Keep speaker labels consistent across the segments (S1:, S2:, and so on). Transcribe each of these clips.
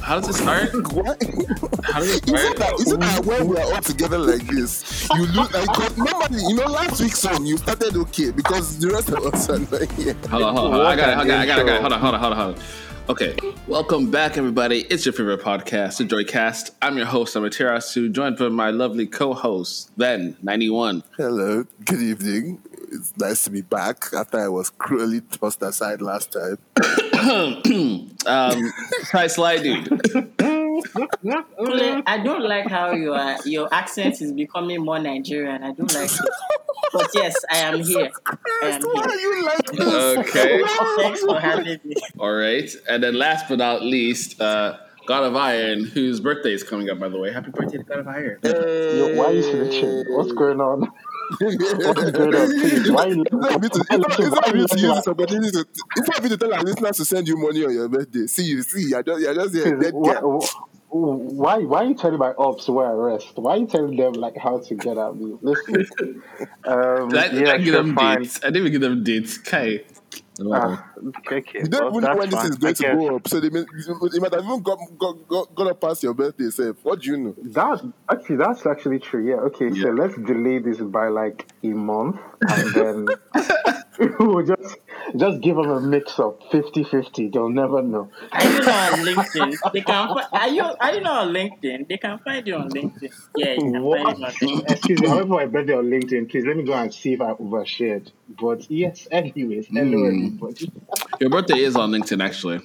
S1: How does it start?
S2: What?
S1: How does it
S2: Isn't that, isn't that when we are all together like this? You look like normally, you know, last week's song you started okay because the rest of us are not here.
S1: Hold on, hold on, hold on. I got it, I got it, I got it, I got it. Hold on, hold on, hold on, hold on. Okay, welcome back, everybody. It's your favorite podcast, the Joycast. I'm your host, Amaterasu, joined by my lovely co-host, Ben91.
S2: Hello, good evening. It's nice to be back after I was cruelly tossed aside last time.
S1: Um, Ty Sly Dude.
S3: Kule, I don't like how your your accent is becoming more Nigerian. I don't like it. But yes, I am here. I am
S2: Why are
S3: here.
S2: you like this?
S1: Okay,
S3: Thanks for having me.
S1: all right. And then last but not least, uh, God of Iron, whose birthday is coming up, by the way. Happy birthday to God of Iron.
S4: Yo, why are you snitching? What's going on? What's going on? Why you
S2: It's not me to, it's not, it's not me to use this opportunity to, it's not me to tell our listeners to send you money on your birthday. See you, see, you're just, you're just here,
S4: Please,
S2: dead
S4: why,
S2: guy.
S4: why, why are you telling my ops where I rest? Why are you telling them like how to get at me? Listen, um,
S1: Did I, did
S4: yeah,
S1: I give
S4: sure,
S1: them
S4: fine.
S1: dates? I didn't even give them dates. Okay.
S4: Ah, okay,
S2: You don't
S4: well,
S2: even know when
S4: that's
S2: this is going to go up, so they may, you might have even got, got, got, got up past your birthday self. What do you know?
S4: That actually, that's actually true. Yeah. Okay. So let's delay this by like a month, and then we'll just just give them a mix up 50-50. They'll never know.
S3: Are you not on LinkedIn? They can. fi- Are you Are you not on LinkedIn? They can find you on LinkedIn. Yeah, you can
S4: What?
S3: find you on LinkedIn.
S4: Excuse me. however I went for my birthday on LinkedIn. Please let me go and see if I overshared. But yes. Anyways, hello hmm. everybody.
S1: Your birthday is on LinkedIn, actually.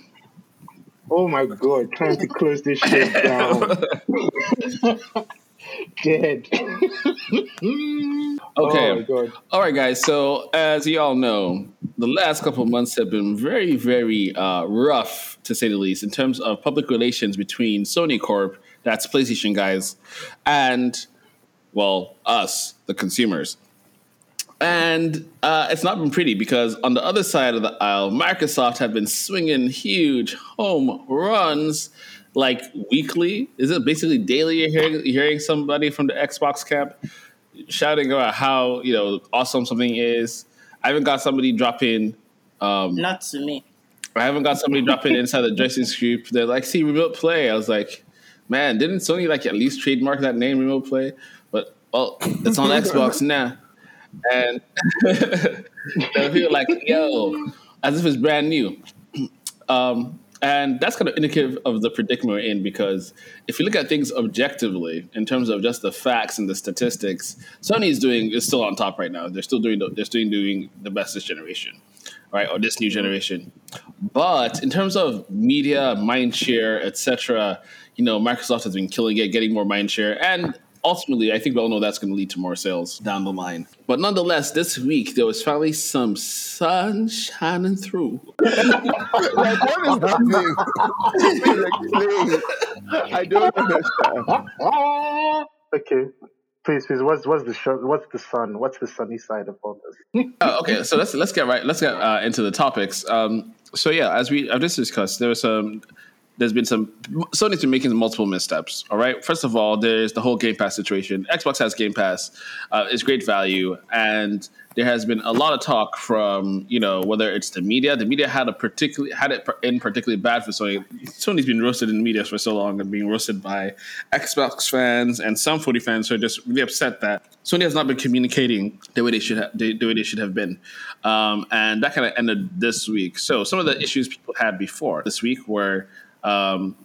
S4: Oh my god! Trying to close this shit down. Dead.
S1: Okay.
S4: Oh.
S1: All right, guys. So, as you all know, the last couple of months have been very, very uh, rough, to say the least, in terms of public relations between Sony Corp, that's PlayStation guys, and, well, us, the consumers. And uh, it's not been pretty because on the other side of the aisle, Microsoft have been swinging huge home runs like weekly. Is it basically daily? You're hearing, you're hearing somebody from the Xbox camp shouting about how you know awesome something is. I haven't got somebody dropping. Um,
S3: Not to me.
S1: I haven't got somebody dropping inside the dressing group. They're like, "See, remote play." I was like, "Man, didn't Sony like at least trademark that name, remote play?" But well, it's on Xbox now, and people like, "Yo," as if it's brand new. Um, and that's kind of indicative of the predicament we're in because if you look at things objectively in terms of just the facts and the statistics, Sony is doing is still on top right now. They're still doing the, they're still doing the best this generation, right, or this new generation. But in terms of media, mind share, etc., you know, Microsoft has been killing it, getting more mind share, and ultimately, I think we all know that's going to lead to more sales down the line. But nonetheless, this week there was finally some sun shining through.
S2: Like, what is happening? Explain. I don't understand.
S4: okay. Please, please. What's what's the show, What's the sun? What's the sunny side of all this?
S1: Oh, okay, so let's let's get right. Let's get uh, into the topics. Um, so yeah, as we I've just discussed, there was some. There's been some. Sony's been making multiple missteps. All right. First of all, there's the whole Game Pass situation. Xbox has Game Pass. Uh, it's great value, and there has been a lot of talk from you know whether it's the media. The media had a particularly had it in particularly bad for Sony. Sony's been roasted in the media for so long and being roasted by Xbox fans and some 40 fans who are just really upset that Sony has not been communicating the way they should have the, the way they should have been, um, and that kind of ended this week. So some of the issues people had before this week were. Um,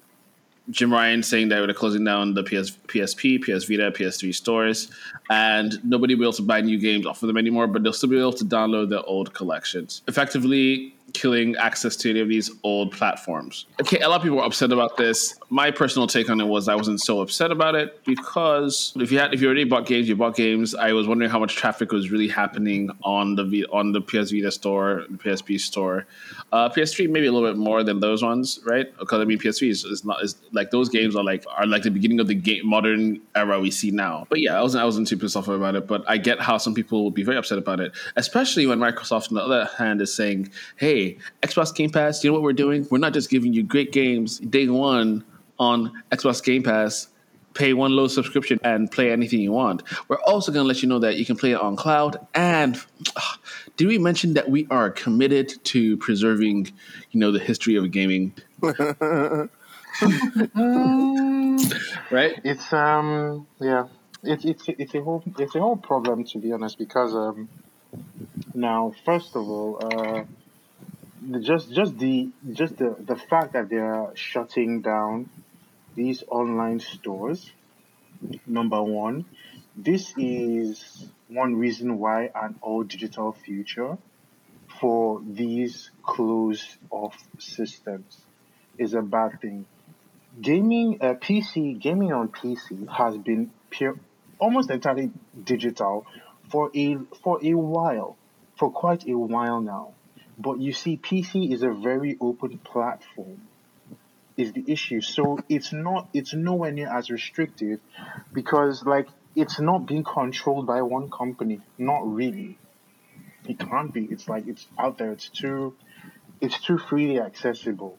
S1: Jim Ryan saying that they're closing down the PS, PSP, PS Vita, PS3 stores, and nobody will be able to buy new games off of them anymore, but they'll still be able to download their old collections, effectively killing access to any of these old platforms. Okay, a lot of people were upset about this. My personal take on it was I wasn't so upset about it because if you had if you already bought games, you bought games. I was wondering how much traffic was really happening on the V- on the PS Vita store, the PSP store. Uh, PS3 maybe a little bit more than those ones, right? Because I mean PS3 is, is not is like those games are like are like the beginning of the game modern era we see now. But yeah, I wasn't I wasn't too pissed off about it. But I get how some people would be very upset about it, especially when Microsoft on the other hand is saying, "Hey, Xbox Game Pass, you know what we're doing? We're not just giving you great games day one on Xbox Game Pass." pay one low subscription and play anything you want. We're also going to let you know that you can play it on cloud. And uh, did we mention that we are committed to preserving, you know, the history of gaming? right?
S4: It's um yeah, it's it's it's a whole it's a whole problem to be honest because um now first of all uh just just the just the the fact that they're shutting down these online stores. Number one this is one reason why an all digital future for these closed off systems is a bad thing. Gaming uh, PC gaming on PC has been pure almost entirely digital for a for a while for quite a while now. But you see PC is a very open platform is the issue so it's not it's nowhere near as restrictive because like it's not being controlled by one company not really it can't be it's like it's out there it's too it's too freely accessible.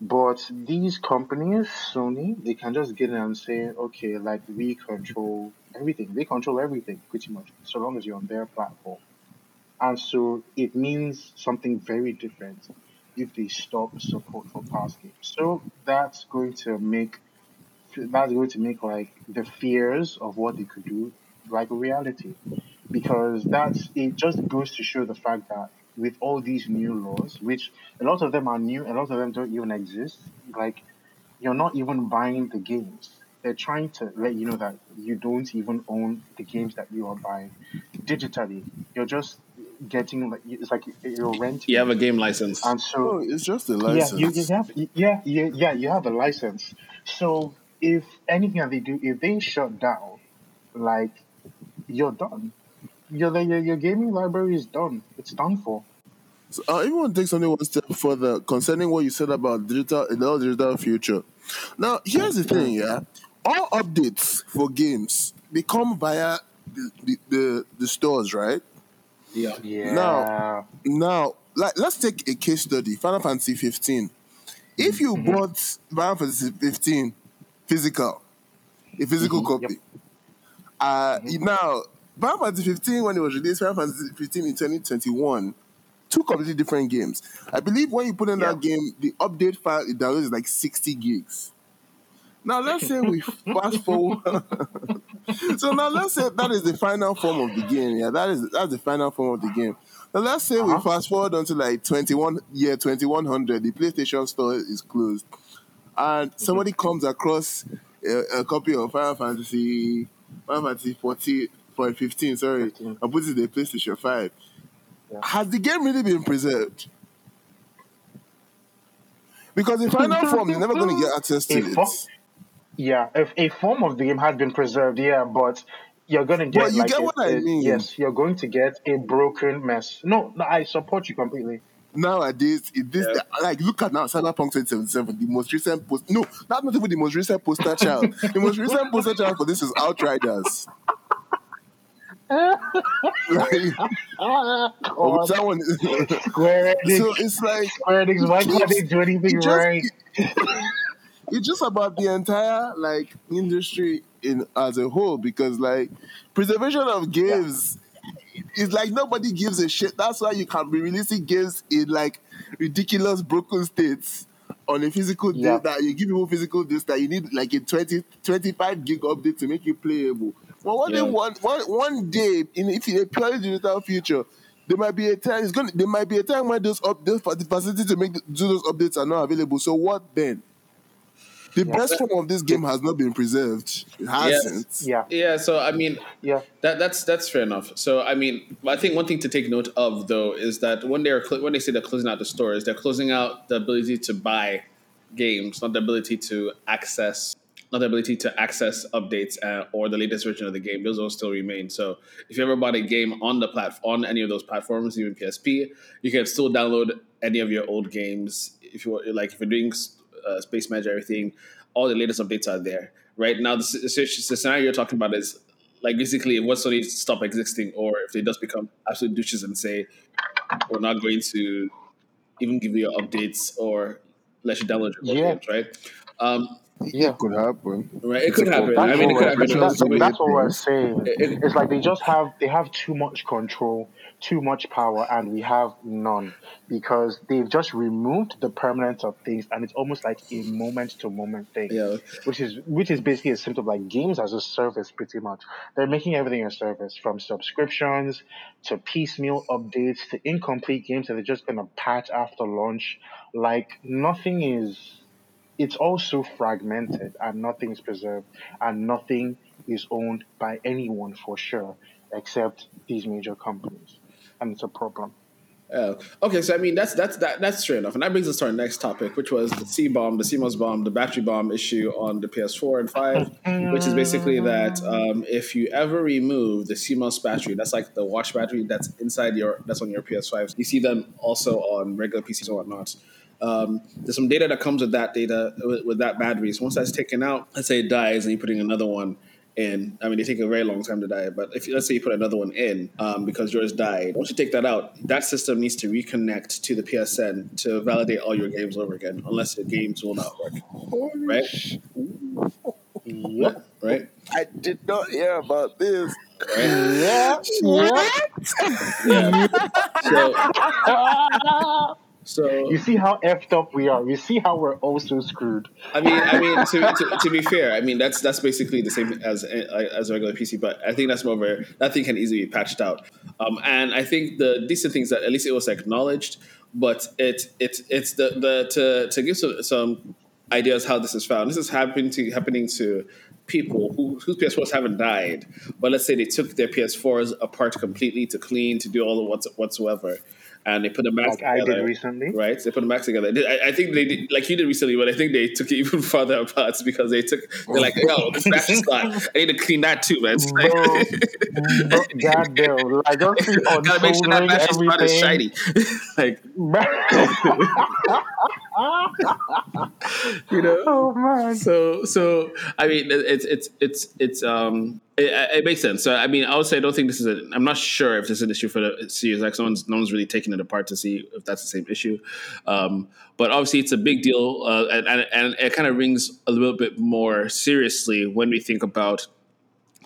S4: But these companies, Sony, they can just get in and say, okay, like we control everything. They control everything pretty much, so long as you're on their platform. And so it means something very different if they stop support for past games. So that's going to make that's going to make like the fears of what they could do like a reality. Because that's it just goes to show the fact that with all these new laws, which a lot of them are new, a lot of them don't even exist, like you're not even buying the games. They're trying to let you know that you don't even own the games that you are buying digitally. You're just getting like it's like you're renting.
S1: You have a game license.
S4: And so
S2: Oh, it's just a
S4: yeah,
S2: license.
S4: you, you have yeah, yeah, yeah, you have a license. So if anything that they do, if they shut down, like you're done. Your your, your gaming library is done. It's done for.
S2: So, I even want to take something one step further concerning what you said about digital, the digital future. Now, here's the thing, yeah. All updates for games they come via the, the, the, the stores, right?
S1: Yeah.
S4: Yeah.
S2: Now, now, like, let's take a case study: Final Fantasy 15. If you mm-hmm. bought Final Fantasy 15 physical, a physical mm-hmm. copy, uh, mm-hmm. now Final Fantasy 15 when it was released, Final Fantasy 15 in 2021, two completely different games. I believe when you put in
S4: Yeah.
S2: that game, the update file it downloads is like 60 gigs. Now let's say we fast forward. so now let's say that is the final form of the game. Yeah, that is that's the final form of the game. Now let's say we
S4: Uh-huh.
S2: fast forward until like 21 year 2100, the PlayStation Store is closed, and somebody comes across a, a copy of Final Fantasy Final Fantasy 14 for 15, sorry,
S4: 15.
S2: and puts it in the PlayStation 5.
S4: Yeah.
S2: Has the game really been preserved? Because the final form, you're never going to get access to it.
S4: Fo- Yeah, if a form of the game has been preserved, yeah, but you're gonna get
S2: But you
S4: like
S2: get
S4: a-
S2: what I
S4: a-
S2: mean.
S4: Yes, you're going to get a broken mess. No, no, I support you completely.
S2: nowadays it this like look at now cyberpunk 2077 the most recent post no not not even the most recent poster child the most recent poster child for this is outriders like oh,
S4: God.
S2: that one
S4: Square Enix,
S2: so it's like
S4: Square Enix, why can't they do anything
S2: just-
S4: right?
S2: It's just about the entire like industry in as a whole because like preservation of games is like nobody gives a shit. That's why you can be releasing games in like ridiculous broken states on a physical
S4: Yeah.
S2: disc that you give people physical disc that you need like a 20, 25 gig update to make it playable. Well, one
S1: Yeah.
S2: day, one, one, one day, in if in a purely digital future, there might be a time. It's gonna. There might be a time when those up, the facility to make do those updates are not available. So what then? The best form of this game has not been preserved. It hasn't.
S4: Yeah,
S1: Yeah. So I mean,
S4: yeah,
S1: That, that's that's fair enough. So I mean, I think one thing to take note of though is that when they're cl- when they say they're closing out the stores, they're closing out the ability to buy games, not the ability to access, not the ability to access updates uh, or the latest version of the game. Those all still remain. So if you ever bought a game on the platform on any of those platforms, even PSP, you can still download any of your old games. If you like, if you're doing uh, Space Manager, everything, all the latest updates are there. Right now, the, the scenario you're talking about is like basically if what Sony stop existing or if they just become absolute douches and say we're not going to even give you updates or let you download your
S4: Yeah.
S1: games, right? Um,
S4: Yeah.
S2: It could happen.
S1: Right? It could
S2: a
S1: happen. I mean, it could happen.
S2: It's
S4: that's,
S2: just the way
S4: that's what we're saying.
S1: It- it-
S4: it's like they just have they have too much control, too much power, and we have none because they've just removed the permanence of things, and it's almost like a moment to moment thing.
S1: Yeah.
S4: which is which is basically a symptom of like games as a service pretty much they're making everything a service from subscriptions to piecemeal updates to incomplete games that they're just going to patch after launch like nothing is it's all so fragmented and nothing is preserved and nothing is owned by anyone for sure except these major companies and it's a problem
S1: Oh, okay. So I mean, that's that's that, that's straight enough, and that brings us to our next topic, which was the C bomb, the CMOS bomb, the battery bomb issue on the PS4 and five, which is basically that um, if you ever remove the CMOS battery, that's like the watch battery that's inside your that's on your PS5. You see them also on regular PCs and whatnot. Um, there's some data that comes with that data with, with that battery. So once that's taken out, let's say it dies, and you're putting another one in. I mean, they take a very long time to die, but if let's say you put another one in um, because yours died, once you take that out, that system needs to reconnect to the PSN to validate all your games over again, unless your games will not work. Right?
S4: yep
S1: Right?
S2: I did not hear about this.
S1: Right?
S4: yeah
S1: So, so
S4: You see how effed up we are. You see how we're also screwed.
S1: I mean, I mean, to, to, to be fair, I mean that's that's basically the same as as a regular PC, but I think that's more of a that thing can easily be patched out. Um, and I think the decent things that at least it was acknowledged, but it it it's the the to to give some, some ideas how this is found. This is happening to happening to people who, whose PS4s haven't died, but let's say they took their PS4s apart completely to clean to do all the what's whatsoever. And they put them back
S4: Like I
S1: together
S4: did recently.
S1: right? They put them back together. I, I think they did, like you did recently, but I think they took it even further apart because they took. They're like, "Yo, this match is. I need to clean that too, man." It's like,
S4: Bro, God damn. Like, just see on
S1: gotta make sure that match is not as shiny. like, you know.
S4: oh man.
S1: So, so I mean, it's it's it's it's um, it, it makes sense. So, I mean, I would say I don't think this is a. I'm not sure if this is an issue for the Series X. No one's no one's really taking it apart to see if that's the same issue. Um, but obviously, it's a big deal, uh, and, and and it kind of rings a little bit more seriously when we think about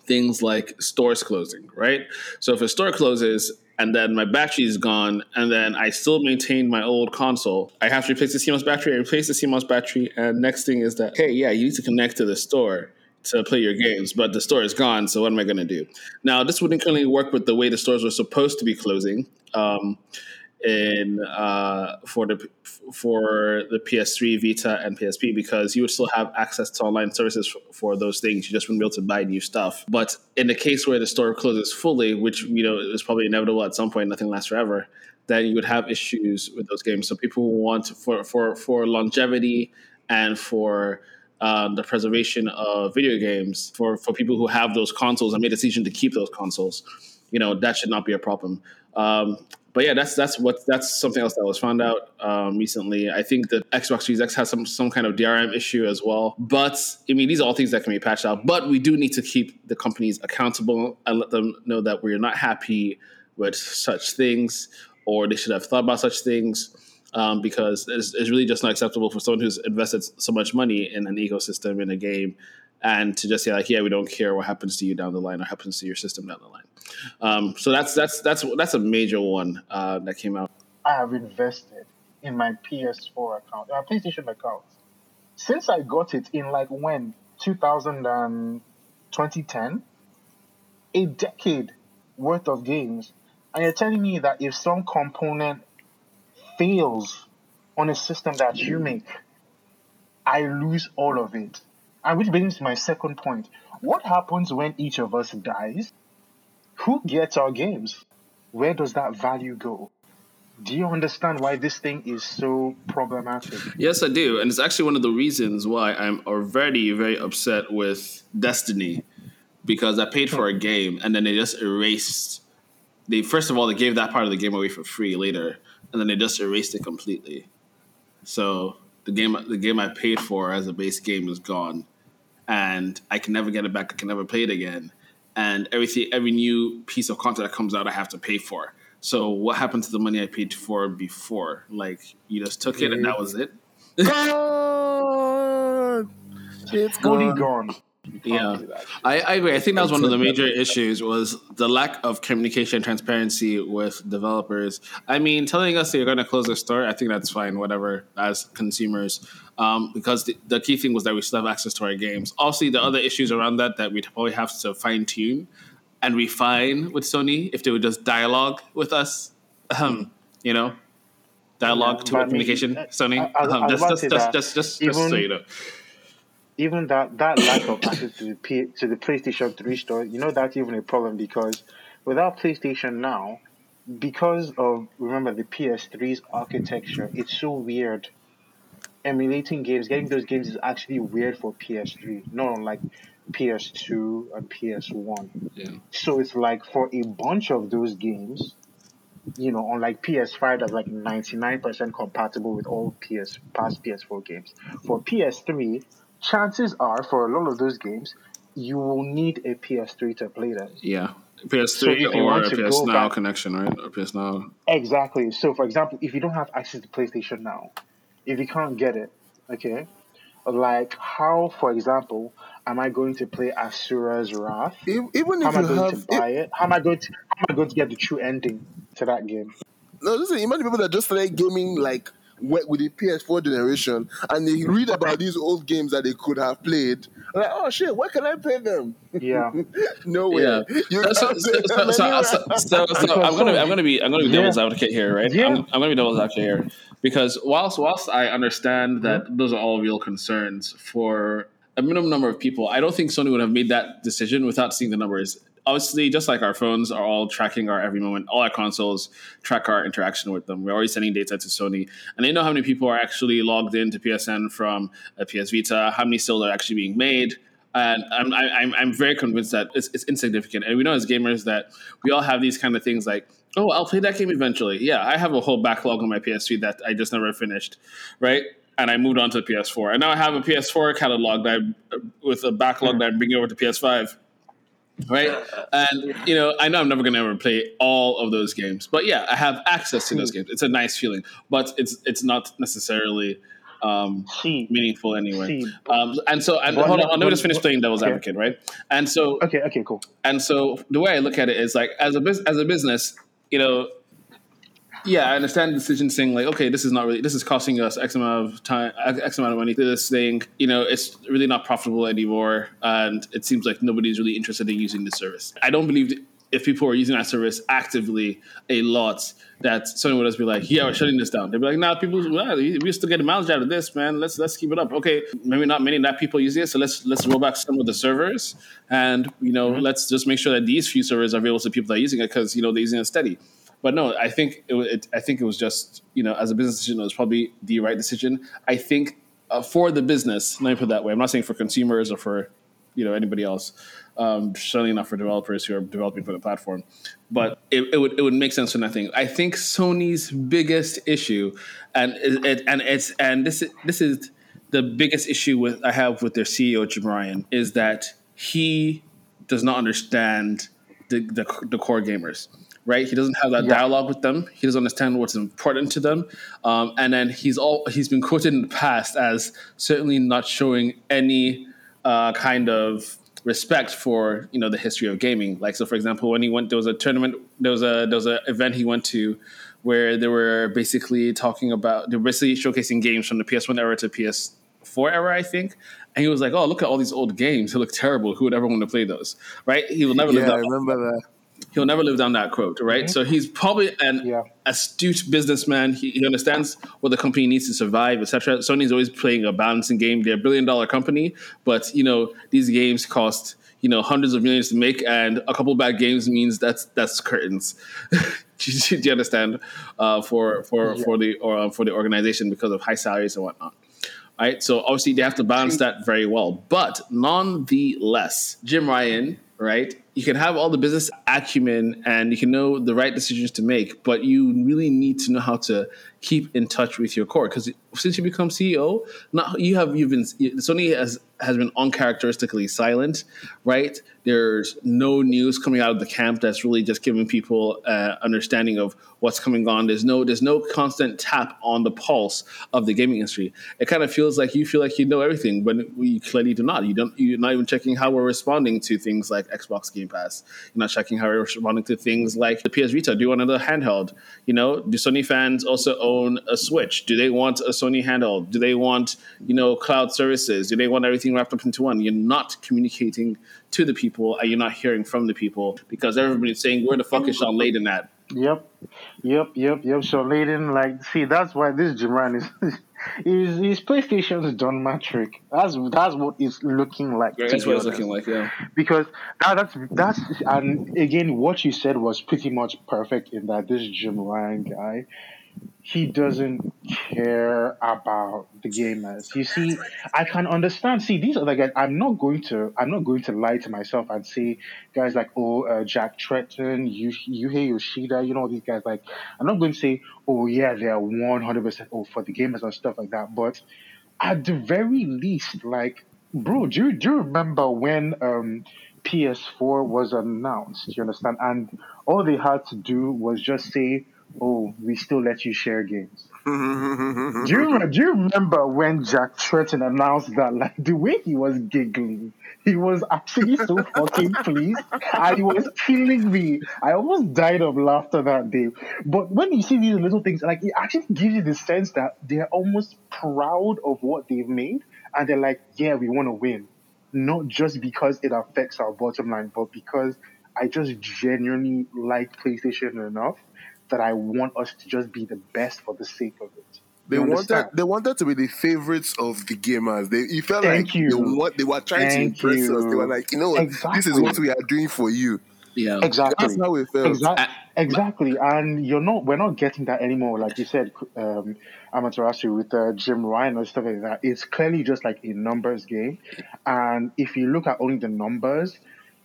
S1: things like stores closing, right? So if a store closes and then my battery is gone and then I still maintain my old console, I have to replace the CMOS battery. I replace the CMOS battery, and next thing is that, hey, yeah, you need to connect to the store to play your games, but the store is gone. So what am I going to do? Now, this wouldn't currently work with the way the stores were supposed to be closing. Um, in uh, for the for the PS3, Vita, and PSP because you would still have access to online services for, for those things. You just wouldn't be able to buy new stuff. But in the case where the store closes fully, which you know is probably inevitable at some point, nothing lasts forever. Then you would have issues with those games. So people want for for for longevity and for um, the preservation of video games for for people who have those consoles and made a decision to keep those consoles, you know that should not be a problem. Um, but yeah, that's that's what that's something else that was found out um, recently. I think that Xbox Series X has some some kind of DRM issue as well. But I mean, these are all things that can be patched out. But we do need to keep the companies accountable and let them know that we're not happy with such things, or they should have thought about such things. Um, because it's, it's really just not acceptable for someone who's invested so much money in an ecosystem in a game and to just say like, yeah, we don't care what happens to you down the line or happens to your system down the line. Um, so that's that's that's that's a major one uh, that came out.
S4: I have invested in my PS4 account, my PlayStation account, since I got it in like when 2000 and 2010, a decade worth of games, and you're telling me that if some component fails on a system that you make, I lose all of it. And which brings my second point. What happens when each of us dies? Who gets our games? Where does that value go? Do you understand why this thing is so problematic?
S1: Yes, I do, and it's actually one of the reasons why I'm already very upset with Destiny because I paid for a game and then they just erased. They first of all they gave that part of the game away for free later, and then they just erased it completely. So the game the game I paid for as a base game is gone, and I can never get it back. I can never play it again, and everything every new piece of content that comes out, I have to pay for. So what happened to the money I paid for before? Like you just took it and that was it.
S2: God! It's
S4: fully
S2: gone.
S4: gone.
S1: Yeah, I, I agree. I think that was one of the major issues was the lack of communication and transparency with developers. I mean, telling us that you're going to close the store, I think that's fine, whatever, as consumers, um, because the, the key thing was that we still have access to our games. Also, the other issues around that that we'd probably have to fine tune and refine with Sony if they would just dialogue with us, um, you know, dialogue
S4: Yeah,
S1: to
S4: but I mean,
S1: communication. Sony,
S4: I- I
S1: um,
S4: about
S1: just, just, just, just, just, just so you know.
S4: Even that that lack of access to the P, to the PlayStation 3 store, you know that's even a problem because without PlayStation now, because of remember the PS3's architecture, it's so weird. Emulating games, getting those games is actually weird for PS3, not unlike PS2 and PS1.
S1: Yeah.
S4: So it's like for a bunch of those games, you know, on like PS5 that's like 99% compatible with all PS past PS4 games. For PS3, chances are for a lot of those games, you will need a PS3 to play them.
S1: Yeah. PS3
S4: if you
S1: or
S4: want
S1: a
S4: to
S1: PS
S4: go
S1: Now
S4: back-
S1: connection, right? Or PS Now.
S4: Exactly. So for example, if you don't have access to PlayStation now, if you can't get it, okay, like how, for example, am I going to play Asura's Wrath?
S2: Even
S4: How
S2: if
S4: am I
S2: you
S4: going
S2: have,
S4: to buy it? How am I going to how am I going to get the true ending to that game?
S2: no, listen. Imagine people that just started gaming like with with the PS4 generation, and they read about these old games that they could have played. Like, oh shit, where can I play them?
S4: Yeah.
S2: Nowhere.
S1: Yeah. So, so, I'm gonna I'm gonna be I'm gonna be
S4: Yeah.
S1: devil's advocate here, right?
S4: Yeah.
S1: I'm, I'm gonna be devil's advocate here because whilst whilst I understand that mm-hmm. those are all real concerns for a minimum number of people, I don't think Sony would have made that decision without seeing the numbers. Obviously, just like our phones are all tracking our every moment, all our consoles track our interaction with them. We're always sending data to Sony, and they know how many people are actually logged into PSN from a PS Vita, how many still are actually being made, and I'm I'm I'm very convinced that it's, it's insignificant. And we know as gamers that we all have these kind of things like, oh, I'll play that game eventually. Yeah, I have a whole backlog on my PS3 that I just never finished, right? And I moved on to the PS4, and now I have a PS4 catalog that I, with a backlog that I'm bringing over to PS5. Right, and you know, I know I'm never going to ever play all of those games, but yeah, I have access to those games. It's a nice feeling, but it's it's not necessarily um, meaningful anyway. Um, and so, and hold on,
S4: let-
S1: me just finish playing devil's
S4: okay.
S1: advocate, right? And so,
S4: Okay, okay, cool.
S1: and so, the way I look at it is like, as a bus- as a business, you know, yeah, I understand the decision saying like, okay, this is not really, this is costing us X amount of time, X amount of money. to This thing, you know, it's really not profitable anymore, and it seems like nobody's really interested in using the service. I don't believe if people are using that service actively a lot, that someone would just be like, yeah, we're shutting this down. They'd be like, nah, people, well, we still get a mileage out of this, man. Let's let's keep it up. Okay, maybe not many that people using it, so let's let's roll back some of the servers, and you know, mm-hmm. let's just make sure that these few servers are available to people that are using it because you know they're using it steady. But no, I think it, it, I think it was just you know as a business decision, it was probably the right decision. I think uh, for the business, let me put it that way. I'm not saying for consumers or for you know anybody else. Um, certainly not for developers who are developing for the platform, but it, it would it would make sense for nothing. I think Sony's biggest issue, and it, and it's and this is this is the biggest issue with I have with their CEO Jim Ryan is that he does not understand the the, the core gamers. Right, he doesn't have that
S4: Yeah.
S1: dialogue with them. He doesn't understand what's important to them, um, and then he's all he's been quoted in the past as certainly not showing any uh, kind of respect for you know the history of gaming. Like so, for example, when he went, there was a tournament, there was a there was an event he went to where they were basically talking about they were basically showcasing games from the PS1 era to PS4 era, I think. And he was like, "Oh, look at all these old games. They look terrible. Who would ever want to play those?" Right? He will never live
S2: Yeah, I remember that.
S1: He'll never live down that quote, right? So he's probably an
S4: Yeah.
S1: astute businessman. He, he understands what the company needs to survive, etc. Sony's always playing a balancing game. They're a billion dollar company, but you know these games cost you know hundreds of millions to make, and a couple bad games means that's that's curtains. do, you, do you understand? Uh, for for for the or uh, for the organization because of high salaries and whatnot. Right, so obviously they have to balance that very well. But nonetheless, Jim Ryan, right? You can have all the business acumen and you can know the right decisions to make, but you really need to know how to keep in touch with your core because since you become CEO, not you have you've been Sony has has been uncharacteristically silent, right? There's no news coming out of the camp that's really just giving people uh, understanding of what's coming on. There's no there's no constant tap on the pulse of the gaming industry. It kind of feels like you feel like you know everything, but we clearly do not. You don't. You're not even checking how we're responding to things like Xbox Game Pass. You're not checking how we're responding to things like the PS Vita. Do you want another handheld? You know, do Sony fans also own a Switch? Do they want a Sony handheld? Do they want you know cloud services? Do they want everything wrapped up into one? You're not communicating to the people and you're not hearing from the people because everybody's saying, where the fuck is Shawn Layden at?
S4: Yep, yep, yep, yep. Shawn Layden, like, see, that's why this Jim Ryan is. His, his PlayStation's Don Mattrick. That's that's what it's looking like.
S1: Yeah, that's what it's looking like, yeah.
S4: Because that, that's that's and again, what you said was pretty much perfect in that this Jim Ryan guy he doesn't care about the gamers. You see, I can understand. See, these are the guys. I'm not going to. I'm not going to lie to myself and say guys like oh uh, Jack Tretton, you Shuhei Yoshida, you know these guys. Like, I'm not going to say oh yeah they're 100 percent oh for the gamers and stuff like that. But at the very least, like, bro, do you, do you remember when um, PS4 was announced? You understand? And all they had to do was just say oh, we still let you share games. do you do you remember when Jack Tretton announced that? Like the way he was giggling, he was actually so fucking pleased, and he was killing me. I almost died of laughter that day. But when you see these little things, like it actually gives you the sense that they're almost proud of what they've made, and they're like, "Yeah, we want to win." Not just because it affects our bottom line, but because I just genuinely like PlayStation enough that I want us to just be the best for the sake of it.
S2: They wanted they wanted to be the favorites of the gamers. They you felt Thank like you. They, want, they were trying Thank to impress you. us. They were like, you know what, exactly. this is what we are doing for you.
S1: Yeah,
S4: exactly.
S2: That's how we felt.
S4: Exactly. exactly. And you're not. We're not getting that anymore. Like you said, um, Amaterasu with uh, Jim Ryan and stuff like that. It's clearly just like a numbers game. And if you look at only the numbers,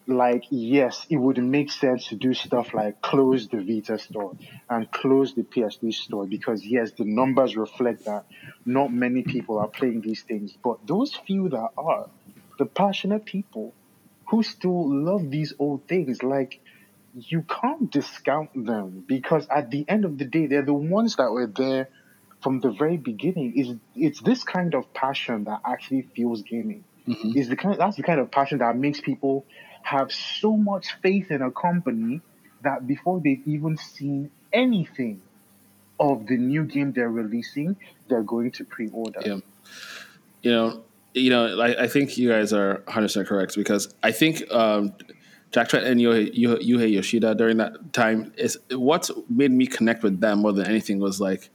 S4: like yes, it would make sense to do stuff like close the Vita store and close the PS3 store because yes, the numbers reflect that not many people are playing these things, but those few that are, the passionate people who still love these old things, like you can't discount them because at the end of the day, they're the ones that were there from the very beginning. Is it's this kind of passion that actually fuels gaming. Mm-hmm. Is the kind that's the kind of passion that makes people have so much faith in a company that before they've even seen anything of the new game they're releasing, they're going to pre-order.
S1: Yeah. You know, you know, I, I think you guys are 100% correct because I think um, Jack Trent and Shuhei, Shuhei Yoshida during that time is what made me connect with them more than anything was like,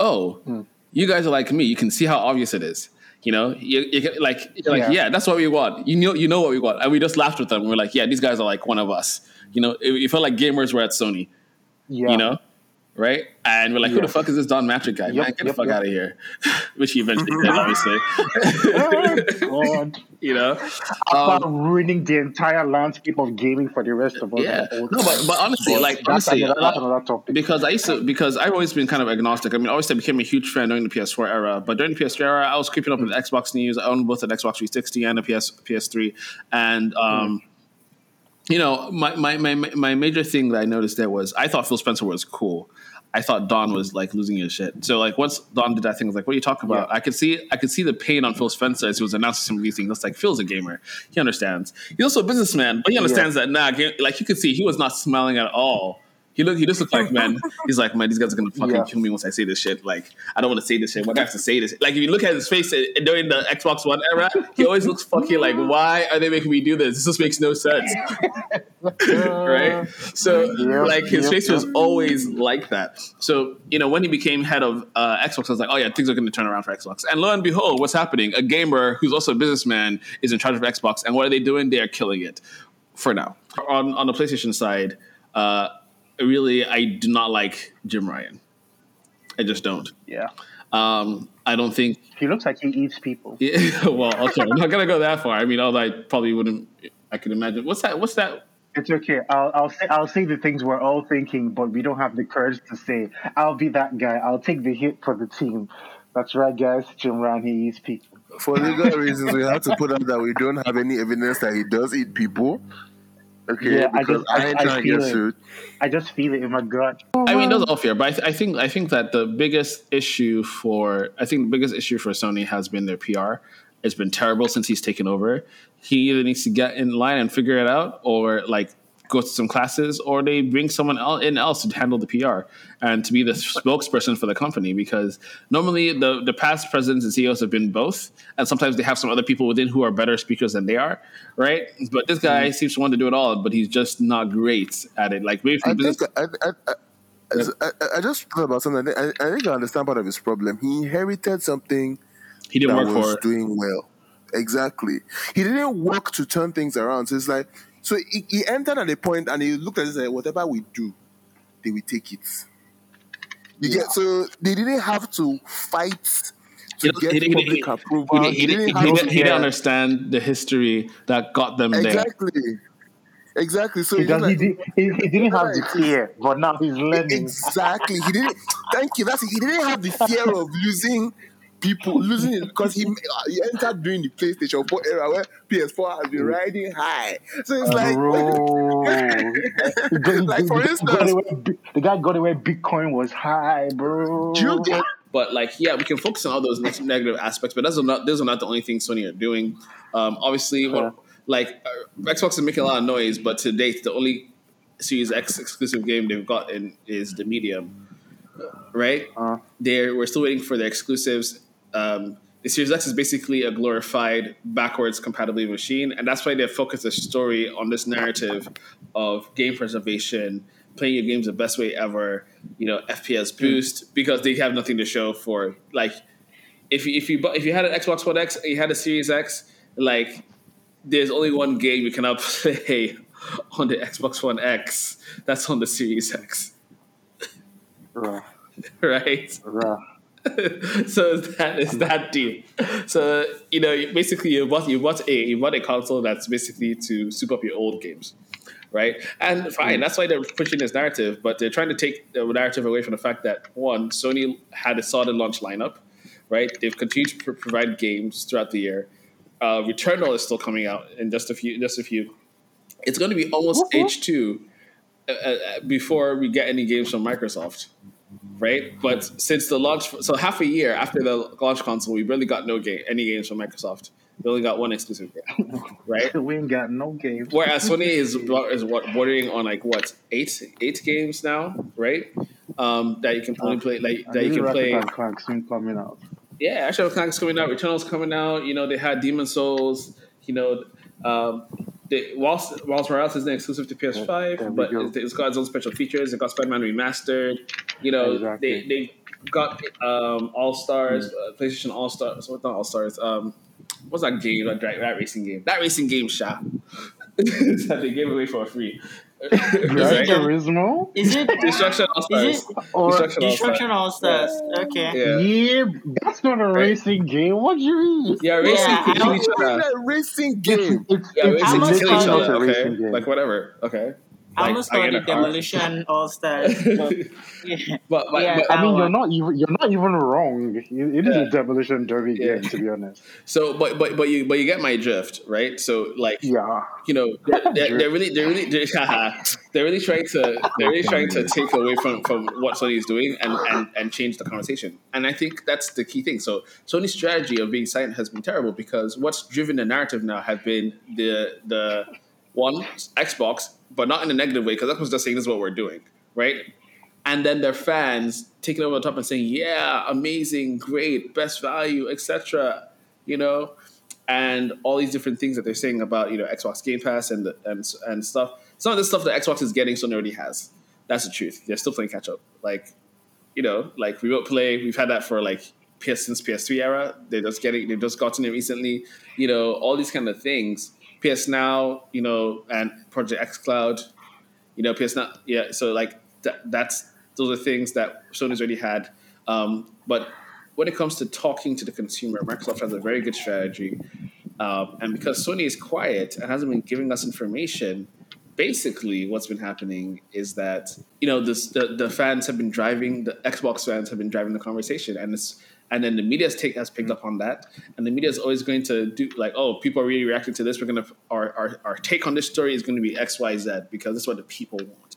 S1: oh, hmm. you guys are like me. You can see how obvious it is. You know, you, you like you're like yeah. yeah. that's what we want. You know, you know what we want, and we just laughed with them. We're like, yeah, these guys are like one of us. You know, it, it felt like gamers were at Sony. Yeah. You know, right? And we're like, who the fuck is this Don Mattrick guy? Yep, Man, get yep, the fuck yep. out of here. Which he eventually did, obviously. oh, you know,
S4: about um, ruining the entire landscape of gaming for the rest of us.
S1: Yeah, no, but but honestly, but like that's honestly, another, that's another topic. Because I used to because I've always been kind of agnostic. I mean, obviously, I became a huge fan during the PS4 era, but during the PS3 era, I was keeping up with Xbox news. I owned both an Xbox 360 and a PS PS3, and um. Mm you know, my, my, my, my major thing that I noticed there was I thought Phil Spencer was cool. I thought Don was mm-hmm. like losing his shit. So like once Don did that thing, I was like, "What are you talking about?" Yeah. I could see I could see the pain on Phil Spencer as he was announcing some of these things. It's like Phil's a gamer, he understands. He's also a businessman, but he understands yeah. that. Nah, like you could see he was not smiling at all he look. He just looked like man. He's like man. These guys are gonna fucking yeah. kill me once I say this shit. Like I don't want to say this shit. Why do I have to say this? Like if you look at his face during the Xbox One era, he always looks fucking like. Why are they making me do this? This just makes no sense. right. So yep, like his yep, face was always like that. So you know when he became head of uh, Xbox, I was like, oh yeah, things are gonna turn around for Xbox. And lo and behold, what's happening? A gamer who's also a businessman is in charge of Xbox, and what are they doing? They are killing it for now. On on the PlayStation side. Uh, really, I do not like Jim Ryan. I just don't.
S4: Yeah.
S1: Um, I don't think
S4: he looks like he eats people.
S1: Yeah, well, okay, I'm not gonna go that far. I mean, although I probably wouldn't. I can imagine. What's that? What's that?
S4: It's okay. I'll I'll say I'll say the things we're all thinking, but we don't have the courage to say. I'll be that guy. I'll take the hit for the team. That's right, guys. Jim Ryan, he eats people.
S2: For legal reasons, we have to put out that we don't have any evidence that he does eat people. Okay,
S4: Yeah, I
S2: because
S4: just- I-
S2: ain't
S4: I
S2: trying to
S4: feel it.
S2: sued.
S4: I just feel it in my gut.
S1: I mean, those are all fair, but I, th- I think I think that the biggest issue for I think the biggest issue for Sony has been their PR. It's been terrible since he's taken over. He either needs to get in line and figure it out, or like go to some classes, or they bring someone el- in else to handle the PR and to be the spokesperson for the company. Because normally the the past presidents and CEOs have been both, and sometimes they have some other people within who are better speakers than they are, right? But this guy mm-hmm. seems to want to do it all, but he's just not great at it. Like maybe
S2: I
S1: business-
S2: think I, I, I, I, I- just thought about something. I, I think I understand part of his problem. He inherited something
S1: he didn't
S2: that
S1: work
S2: was
S1: for.
S2: doing well. Exactly. He didn't work to turn things around. So it's like, so he, he entered at a point and he looked at it and said, whatever we do, they will take it. You
S4: Yeah.
S2: get so they didn't have to fight to
S1: He
S2: get
S1: he didn't-
S2: public
S1: he-
S2: approval.
S1: He, he, he,
S2: didn't
S1: he,
S2: have
S1: didn't, he didn't understand the history that got them there.
S2: exactly, exactly. So
S4: He,
S2: he's
S4: does,
S2: like,
S4: he, did, he, he didn't have the fear, but now he's learning.
S2: Exactly. He didn't. Thank you. That's it. He didn't have the fear of losing people, losing it because he he entered during the PlayStation 4 era where PS4 has been riding high. So it's like,
S4: bro.
S2: Like, for instance-
S4: it the guy got it where Bitcoin was high, bro.
S2: get?
S1: But like, yeah, we can focus on all those negative aspects, but those are not those are not the only things Sony are doing. Um, obviously, what, like uh, Xbox is making a lot of noise, but to date, the only Series X exclusive game they've gotten is the Medium, right?
S4: Uh,
S1: They're we're still waiting for their exclusives. Um, the Series X is basically a glorified backwards compatibility machine, and that's why they focus the story on this narrative of game preservation, playing your games the best way ever, you know, FPS boost, because they have nothing to show for like if you, if you if you had an Xbox One X, and you had a Series X, like there's only one game you cannot play on the Xbox One X. That's on the Series X, right.
S4: right?
S1: so that is that deep. So you know, basically, you want you bought a you bought a console that's basically to soup up your old games, right? And fine, that's why they're pushing this narrative, but they're trying to take the narrative away from the fact that one, Sony had a solid launch lineup, right? They've continued to pr- provide games throughout the year. Uh, Returnal is still coming out in just a few, just a few. It's going to be almost H two uh, uh, before we get any games from Microsoft right? But since the launch, so half a year after the launch console, we really got no game, any games from Microsoft. We only got one exclusive game, right?
S4: We ain't got no games.
S1: Whereas Sony is is what bordering on like what eight eight games now, right? Um, that you can only play like that you can play.
S4: And coming out.
S1: Yeah, actually, Clank's coming out. Returnal's coming out. You know, they had Demon Souls. You know, um, they, whilst whilst Morales isn't exclusive to PS5,
S4: There
S1: but
S4: go.
S1: it's, it's got its own special features. It got Spider-Man remastered. You know,
S4: Exactly.
S1: they they got um, All Stars, uh, PlayStation All Stars. What's not All Stars? Um, what's that game? That, that racing game? That racing game shot that they gave away for free.
S4: Gran
S1: right?
S4: Turismo?
S3: Is it?
S1: Destruction All
S3: Is
S1: Stars.
S3: it?
S4: Or
S1: Destruction All
S3: Destruction
S1: Stars.
S3: All Stars. Okay.
S1: Yeah.
S4: yeah, that's not a racing game. What do you mean?
S1: Yeah, racing
S3: Yeah,
S1: yeah, each other.
S2: It's a racing game.
S4: It's,
S1: Yeah,
S4: it's
S1: racing
S3: How much
S1: kill each
S3: fun
S4: literally
S1: other. Okay,
S4: racing game.
S1: like whatever. Okay.
S3: I
S1: Like,
S3: almost
S1: I
S3: called it
S1: a.
S3: Demolition All Stars. but, yeah.
S1: But, but,
S3: Yeah,
S1: but
S4: I mean,
S3: That
S4: you're not even you're not even wrong. It it is
S1: Yeah.
S4: a demolition derby
S1: Yeah.
S4: game, to be honest.
S1: so but but but you but you get my drift, right? So like
S4: Yeah,
S1: you know they're, they're, they're really they're really they're, they're really trying to they're really trying to take away from from what Sony is doing and and and change the conversation. And I think that's the key thing. So Sony's strategy of being silent has been terrible because what's driven the narrative now have been the the one Xbox, but not in a negative way because Xbox just saying this is what we're doing, right? and then their fans taking over the top and saying, "Yeah, amazing, great, best value, etc." You know, and all these different things that they're saying about you know Xbox Game Pass and and and stuff. Some of the stuff that Xbox is getting, Sony already has. That's the truth. They're still playing catch up. Like, you know, like remote play. We've had that for like PS since PS3 era. They're just getting. They've just gotten it recently. You know, all these kind of things. PS Now, you know, and Project X Cloud. You know, PS Now. Yeah. So like that, that's those are things that Sony's already had. Um, but when it comes to talking to the consumer, Microsoft has a very good strategy. Um, and because Sony is quiet and hasn't been giving us information, basically what's been happening is that you know this, the the fans have been driving the Xbox fans have been driving the conversation, and it's and then the media's take has picked up on that, and the media is always going to do like, oh, people are really reacting to this. We're gonna our our, our take on this story is going to be X Y Z because that's what the people want,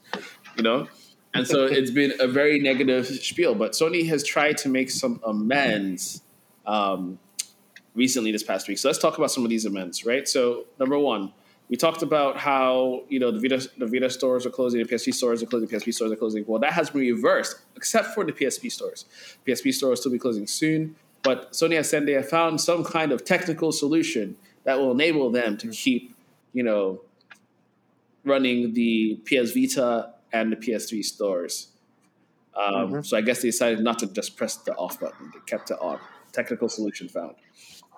S1: you know. And so it's been a very negative spiel, but Sony has tried to make some amends um, recently this past week. So let's talk about some of these amends, right? So number one, we talked about how you know the Vita the Vita stores are closing, the PSP stores are closing, PSP stores are closing. Well, that has been reversed, except for the PSP stores. PSP stores will still be closing soon, but Sony has said they have found some kind of technical solution that will enable them to keep, you know, running the PS Vita and the PS3 stores. Um,
S4: Mm-hmm.
S1: So I guess they decided not to just press the off button; they kept it on. Technical solution found.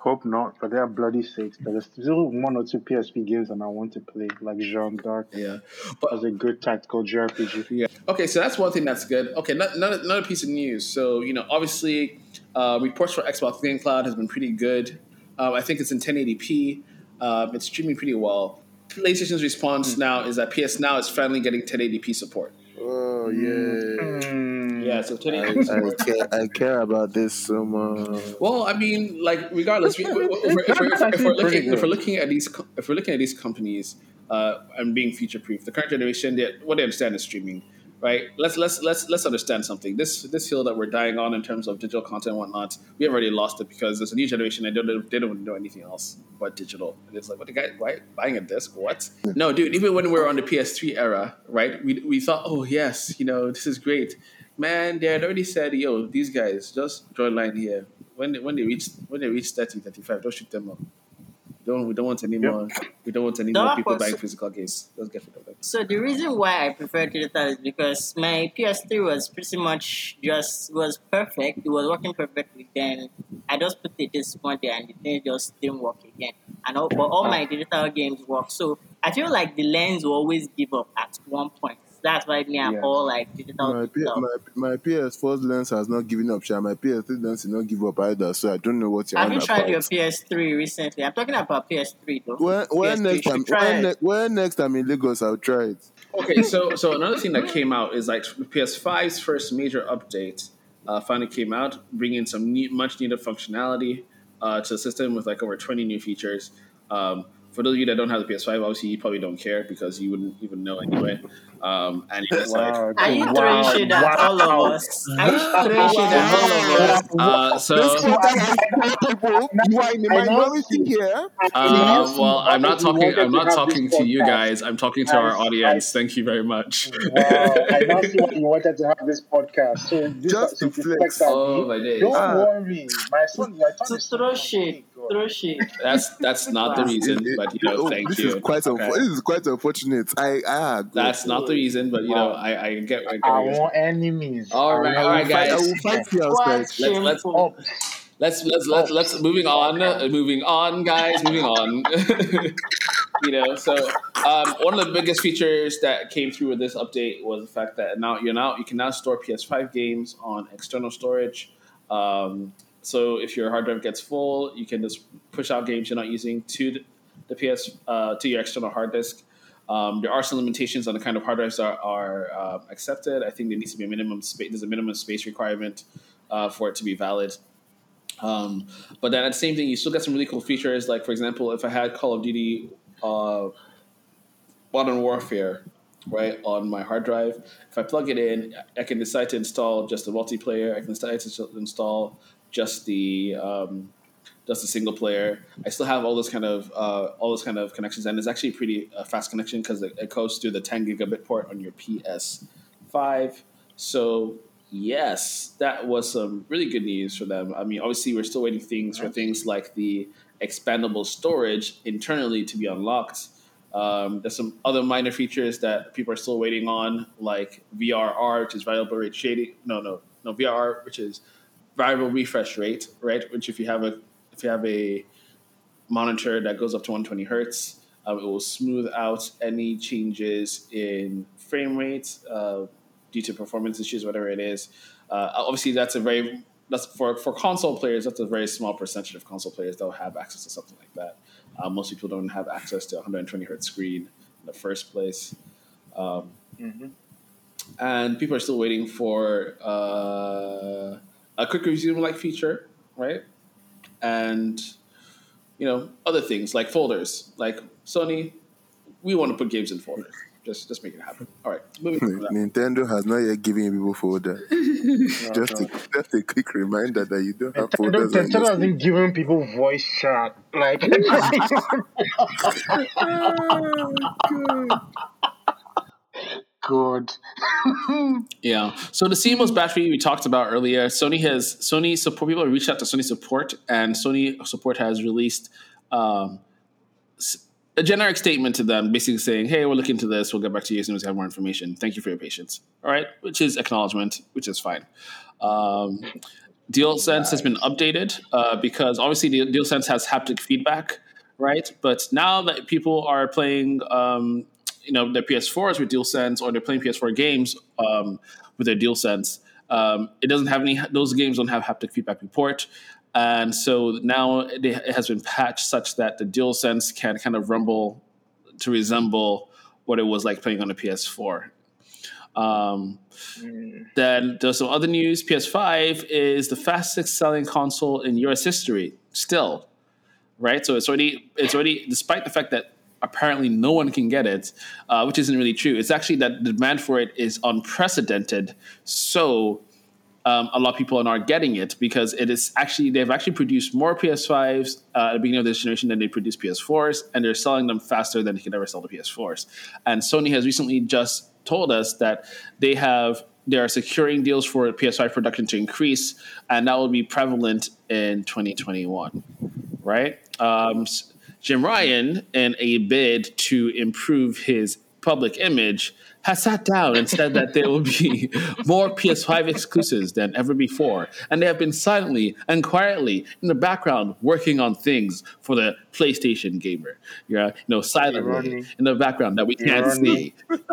S4: Hope not, for their bloody sakes. But there's still one or two PSP games that I want to play, like Jeanne d'Arc.
S1: Yeah, but
S4: As a good tactical JRPG.
S1: Yeah. Okay, so that's one thing that's good. Okay, not, another, another piece of news. So you know, obviously, uh, reports for Xbox Game Cloud has been pretty good. Um, I think it's in 1080p. Um, it's streaming pretty well. PlayStation's response now is that PS Now is finally getting 1080p support.
S2: Oh yeah.
S4: Mm.
S1: Yeah, so
S2: I,
S1: 1080p.
S2: I care. I care about this so much.
S1: Well, I mean, like regardless, we, if, we're, if, we're, if, we're, looking, if we're looking at these, if we're looking at these companies uh, and being future proof, the current generation, they, what they understand is streaming, right? Let's let's let's let's understand something. This this hill that we're dying on in terms of digital content and whatnot, we have already lost it because there's a new generation and they don't they don't know anything else but digital. And it's like, what the guy why buying a disc? What? No, dude. Even when we were on the PS3 era, right? We we thought, oh yes, you know, this is great. Man, they had already said, yo, these guys just draw a line here. When they, when they reach when they reach 30, 35, don't shoot them up. Don't we don't want any
S4: Yep.
S1: more we don't want any more people buying physical games. Let's get rid of them.
S3: So the reason why I prefer digital is because my PS3 was pretty much just was perfect. It was working perfectly. Then I just put it this one day and the thing just didn't work again. And all, but all ah. my digital games work. So I feel like the lens will always give up at one point. That's why me I'm
S4: Yeah.
S3: all like digital.
S2: My, P-
S3: digital.
S2: my, my PS4 lens has not given up, Sha. My PS3 lens did not give up either, so I don't know what you're
S3: Have you tried
S2: about.
S3: your PS3 recently? I'm talking about PS3 though.
S2: When, when
S3: PS3,
S2: next time? When,
S3: it.
S2: ne- when next time in Lagos, I'll try it.
S1: Okay, so so another thing that came out is like PS5's first major update uh, finally came out, bringing some neat, much needed functionality uh, to the system with like over 20 new features. Um, for those of you that don't have the PS5, obviously you probably don't care because you wouldn't even know anyway. Um, and you're just like,
S4: Wow,
S3: Are you
S4: wow,
S3: throwing shade at all of us? Are you throwing shade at all of us?
S1: uh, so.
S2: This podcast has black people. You are in the
S4: I know-
S2: minority here.
S1: Uh, well, I'm not talking. I'm not talking to you guys. I'm talking to our audience. Thank you very much.
S4: Wow, I now see why you wanted to have this podcast. So this
S2: Just
S4: so
S2: to flex.
S1: Oh my days!
S4: Don't worry, my son. My son
S3: To
S4: is
S3: throw
S4: so
S3: shade,
S4: God.
S3: throw shade.
S1: That's that's not the reason, but you know, thank
S2: this
S1: you.
S2: is quite unfo-
S1: Okay.
S2: this is quite unfortunate. I. God.
S1: That's not the reason, but you know, I, I get. I get
S4: I
S1: what you're
S4: want enemies.
S1: All
S4: I
S1: right,
S4: want
S1: all right,
S2: Fight- I
S1: guys.
S2: will fight you
S3: Quite
S2: outside.
S1: let's- let's-
S3: shameful.
S4: Up.
S1: Let's let's let's let's moving on, uh, moving on, guys, moving on. you know, so um, one of the biggest features that came through with this update was the fact that now you're now you can now store PS5 games on external storage. Um, so if your hard drive gets full, you can just push out games you're not using to the, PS uh, to your external hard disk. Um, there are some limitations on the kind of hard drives that are uh, accepted. I think there needs to be a minimum space. There's a minimum space requirement uh, for it to be valid. Um, but then at the same thing, you still get some really cool features. Like for example, if I had Call of Duty uh, Modern Warfare right on my hard drive, if I plug it in, I can decide to install just the multiplayer. I can decide to install just the um, just the single player. I still have all those kind of uh, all those kind of connections, and it's actually a pretty uh, fast connection because it, it goes through the 10 gigabit port on your PS5. So yes, that was some really good news for them. I mean, obviously, we're still waiting things for things like the expandable storage internally to be unlocked. Um, there's some other minor features that people are still waiting on, like VRR, which is variable rate shading. No, no, no VRR, which is variable refresh rate, right? Which if you have a if you have a monitor that goes up to 120 hertz, um, it will smooth out any changes in frame rate uh, due to performance issues, whatever it is. Uh, obviously, that's a very that's for for console players. That's a very small percentage of console players that will have access to something like that. Uh, most people don't have access to 120 hertz screen in the first place. Um,
S4: Mhm.
S1: And people are still waiting for uh, a quick resume like feature, right? And you know other things like folders. Like Sony, we want to put games in folders. Just just make it happen. All right, moving on.
S2: Nintendo has not yet given people folder. just, a, just a quick reminder that you don't have
S4: Nintendo,
S2: folders. on
S4: Nintendo
S2: your
S4: hasn't given people voice chat. Like, oh, God.
S1: Yeah. So the CMOS battery we talked about earlier, Sony has Sony support people reached out to Sony support, and Sony support has released um, a generic statement to them, basically saying, "Hey, we're looking into this. We'll get back to you as soon as we have more information. Thank you for your patience." All right, which is acknowledgement, which is fine. Um, DualSense has been updated uh, because obviously DualSense has haptic feedback, right? But now that people are playing, um, you know, their PS4s with DualSense or they're playing PS4 games um, with their DualSense, um, it doesn't have any. Those games don't have haptic feedback report, and so now it has been patched such that the DualSense can kind of rumble to resemble what it was like playing on a PS4. Um, then there's some other news. PS5 is the fastest selling console in US history still, right? So it's already it's already despite the fact that apparently no one can get it, uh, which isn't really true. It's actually that the demand for it is unprecedented. So um, a lot of people are not getting it because it is actually they've actually produced more PS5s uh, at the beginning of this generation than they produced PS4s, and they're selling them faster than they could ever sell the PS4s. And Sony has recently just told us that they have they are securing deals for PS5 production to increase, and that will be prevalent in 2021, right? Um, Jim Ryan, in a bid to improve his public image, has sat down and said that there will be more PS5 exclusives than ever before. And they have been silently and quietly in the background working on things for the PlayStation gamer. Yeah, you know, silently
S4: Irony.
S1: in the background that we can't
S4: Irony.
S1: see.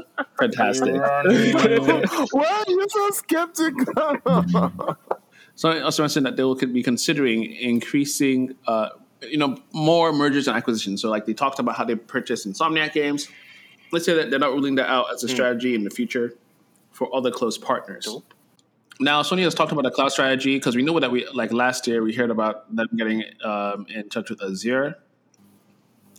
S1: Fantastic.
S2: Why are you so skeptical?
S1: So I also mentioned that they will be considering increasing, uh, you know, more mergers and acquisitions. So like they talked about how they purchased Insomniac games. Let's say that they're not ruling that out as a strategy in the future for other close partners. Now Sony has talked about a cloud strategy because we know that we like last year we heard about them getting um, in touch with Azure.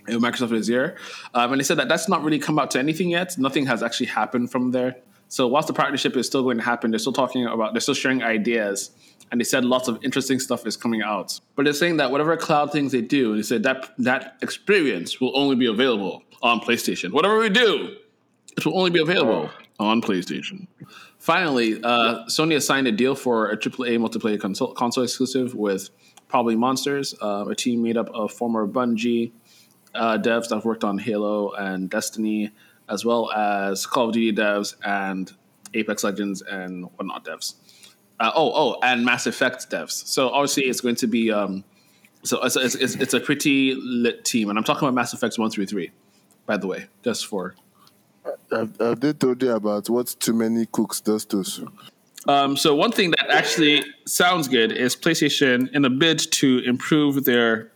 S1: Microsoft Azure, um, and they said that that's not really come out to anything yet. Nothing has actually happened from there. So whilst the partnership is still going to happen, they're still talking about, they're still sharing ideas, and they said lots of interesting stuff is coming out. But they're saying that whatever cloud things they do, they said that that experience will only be available on PlayStation. Whatever we do, it will only be available on PlayStation. Finally, uh, Sony has signed a deal for a AAA multiplayer console, console exclusive with Probably Monsters, uh, a team made up of former Bungie uh, devs that have worked on Halo and Destiny, as well as Call of Duty devs and Apex Legends and whatnot devs. Uh, oh, oh, and Mass Effect devs. So obviously, it's going to be um, so it's, it's, it's, it's a pretty lit team, and I'm talking about Mass Effect one through three, by the way, just for
S2: have, have they told you about what too many cooks does to soup?
S1: Um, so one thing that actually sounds good is PlayStation, in a bid to improve their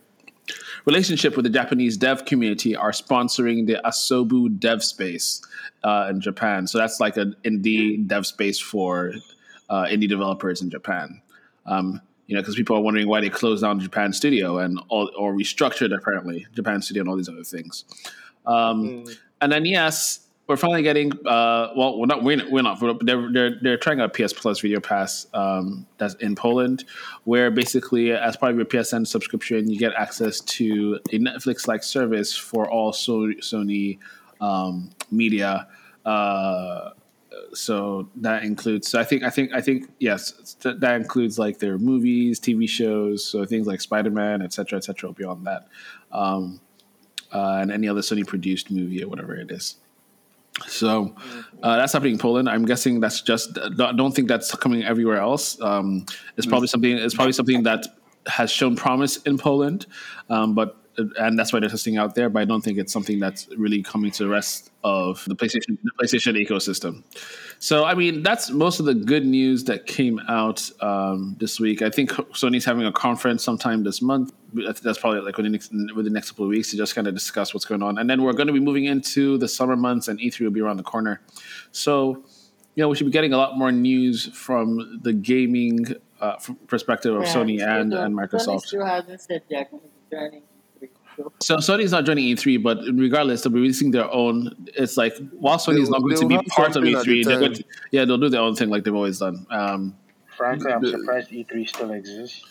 S1: relationship with the Japanese dev community, are sponsoring the Asobu Dev Space uh, in Japan. So that's like an indie dev space for uh, indie developers in Japan. Um, you know, because people are wondering why they closed down Japan Studio and all, or restructured apparently Japan Studio and all these other things. Um, And then yes, we're finally getting. Uh, well, we're not. We're not. We're not they're, they're they're trying a PS Plus video pass um, that's in Poland, where basically as part of your PSN subscription, you get access to a Netflix-like service for all so- Sony um, media. Uh, so that includes. So I think. I think. I think. Yes, th- that includes like their movies, TV shows, so things like Spider Man, et cetera, et cetera. Beyond that, um, uh, and any other Sony produced movie or whatever it is. So uh, that's happening in Poland. I'm guessing that's just. I don't think that's coming everywhere else. Um, it's probably something. It's probably something that has shown promise in Poland, um, but and that's why they're testing out there. But I don't think it's something that's really coming to the rest of the PlayStation the PlayStation ecosystem. So I mean, that's most of the good news that came out um, this week. I think Sony's having a conference sometime this month. That's probably like within the next, within the next couple of weeks to just kind of discuss what's going on, and then we're going to be moving into the summer months, and E3 will be around the corner. So you know, we should be getting a lot more news from the gaming uh, perspective of yeah, Sony and, and Microsoft. Sony
S3: still hasn't said they're going to be joining.
S1: So Sony's not joining E3, but regardless, they'll be releasing their own. It's like while Sony's not going to be part of E3, they're going to, yeah, they'll do their own thing like they've always done. Um,
S4: Frankly, I'm surprised E3 still exists.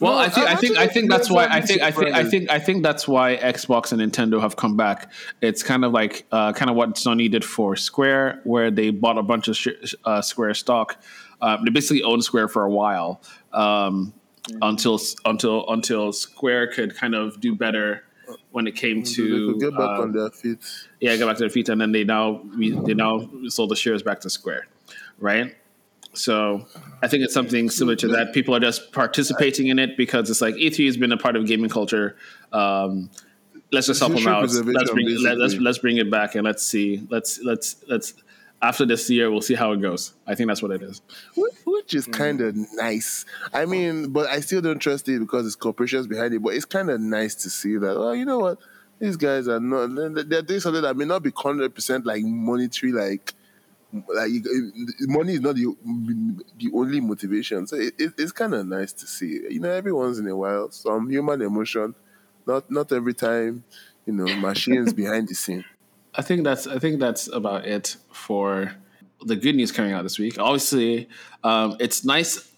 S1: Well, I think I think I think that's why I think I think I think I think that's why Xbox and Nintendo have come back. It's kind of like uh, kind of what Sony did for Square, where they bought a bunch of sh- uh, Square stock. Uh, they basically owned Square for a while um, mm-hmm. until until until Square could kind of do better when it came to
S2: get back on um, their feet.
S1: Yeah, get back to their feet, and then they now they now sold the shares back to Square, right? So I think it's something similar to that. People are just participating in it because it's like E3 has been a part of gaming culture. Um, let's just help them out. Let's bring let's let's bring it back and let's see. Let's let's let's after this year we'll see how it goes. I think that's what it is.
S2: Which is hmm. kind of nice. I mean, but I still don't trust it because it's corporations behind it. But it's kind of nice to see that. Oh, you know what? These guys are not. They're doing something that may not be hundred percent like monetary, like like money is not the the only motivation. So it, it, it's kind of nice to see. You know, every once in a while, some human emotion. Not not every time. You know, machines behind the scene.
S1: I think that's I think that's about it for the good news coming out this week. Obviously, um, it's nice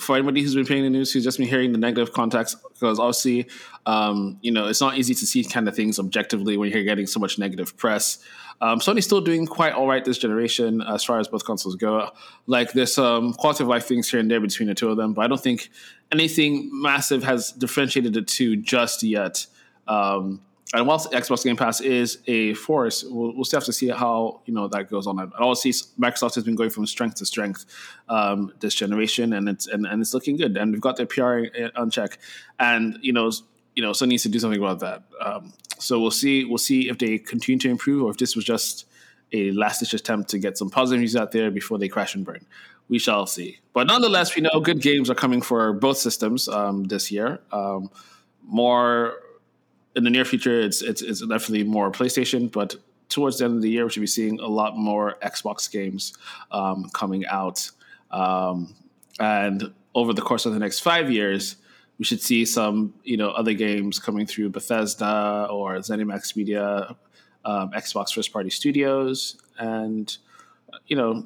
S1: for anybody who's been paying the news, who's just been hearing the negative context, because obviously, um, you know, it's not easy to see kind of things objectively when you're getting so much negative press. Um, Sony's still doing quite all right this generation as far as both consoles go. Like there's some quality of life things here and there between the two of them, but I don't think anything massive has differentiated the two just yet. Um, and whilst Xbox Game Pass is a force, we'll, we'll, still have to see how you know that goes on. I also see Microsoft has been going from strength to strength um, this generation, and it's and, and it's looking good. And we've got their PR on check, and you know you know Sony needs to do something about that. Um, so we'll see. We'll see if they continue to improve or if this was just a last ditch attempt to get some positive news out there before they crash and burn. We shall see. But nonetheless, we know good games are coming for both systems um, this year. Um, more in the near future, it's, it's it's definitely more PlayStation, but towards the end of the year, we should be seeing a lot more Xbox games um, coming out. Um, and over the course of the next five years, we should see some you know other games coming through Bethesda or ZeniMax Media, um, Xbox first party studios, and you know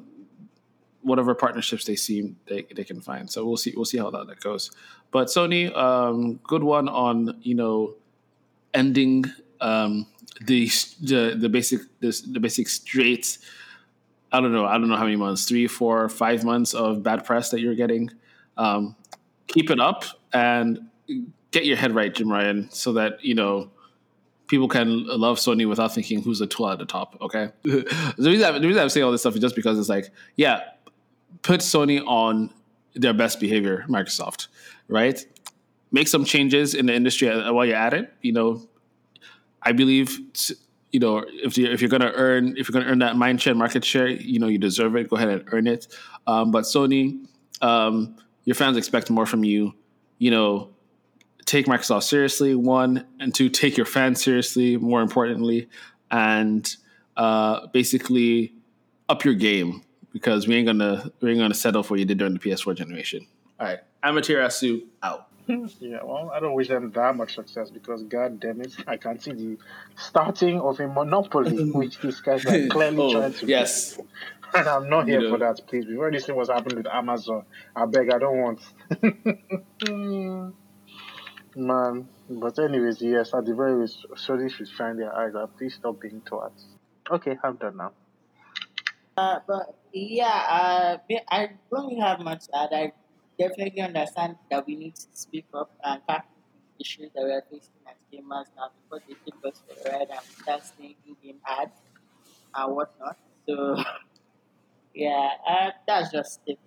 S1: whatever partnerships they see they, they can find. So we'll see we'll see how that, that goes. But Sony, um, good one on you know ending um, the the the basic the, the basic straight. I don't know. I don't know how many months, three, four, five months of bad press that you're getting. Um, keep it up and get your head right, Jim Ryan, so that you know people can love Sony without thinking who's the tool at the top. Okay, the reason the reason I'm saying all this stuff is just because it's like, yeah, put Sony on their best behavior, Microsoft, right? Make some changes in the industry while you're at it. You know, I believe. You know, if you're if you're gonna earn if you're gonna earn that mind share market share, you know you deserve it. Go ahead and earn it. Um, but Sony, um, your fans expect more from you. You know, take Microsoft seriously, one, and two, take your fans seriously, more importantly, and uh, basically up your game because we ain't gonna we ain't gonna settle for what you did during the PS4 generation. All right, Amaterasu out.
S4: yeah, well, I don't wish them that much success because, god damn it, I can see the starting of a monopoly, which these guys are clearly oh, trying to.
S1: Yes.
S4: And I'm not here you know. for that, please. We've already seen what's happened with Amazon. I beg, I don't want. Man, but anyways, yes, at the very least, Sony should shine their eyes out. Please stop being twats. Okay, I'm done now.
S3: Uh, but yeah, uh, I don't really have much to add. I definitely understand that we need to speak up and tackle the issues that we are facing as gamers now because they take us for and start saying in-game ads and whatnot. So Yeah, uh, that's just it.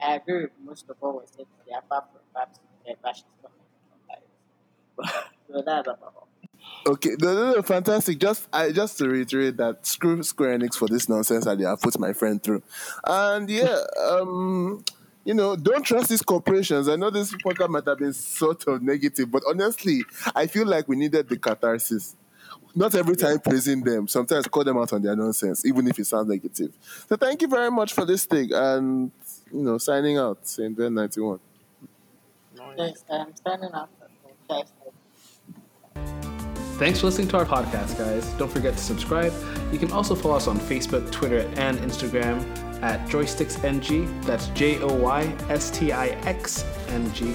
S3: I agree with most of what was said today, apart from perhaps the fashion stuff. so that's about all.
S2: Okay, no, no, no, fantastic. Just, I just to reiterate that screw Square Enix for this nonsense that they have put my friend through, and yeah, um, you know, don't trust these corporations. I know this podcast might have been sort of negative, but honestly, I feel like we needed the catharsis. Not every time praising them. Sometimes call them out on their nonsense, even if it sounds negative. So thank you very much for this thing, and you know, signing out, Saint Ben ninety one.
S3: Yes, I'm signing up. Thanks.
S1: Thanks for listening to our podcast, guys. Don't forget to subscribe. You can also follow us on Facebook, Twitter, and Instagram at JoystixNG. That's J O Y S T I X N G.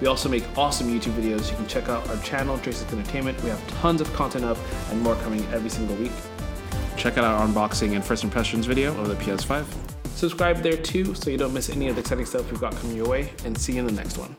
S1: We also make awesome YouTube videos. You can check out our channel, Joystix Entertainment. We have tons of content up and more coming every single week. Check out our unboxing and first impressions video of the PS5. Subscribe there too so you don't miss any of the exciting stuff we've got coming your way, and see you in the next one.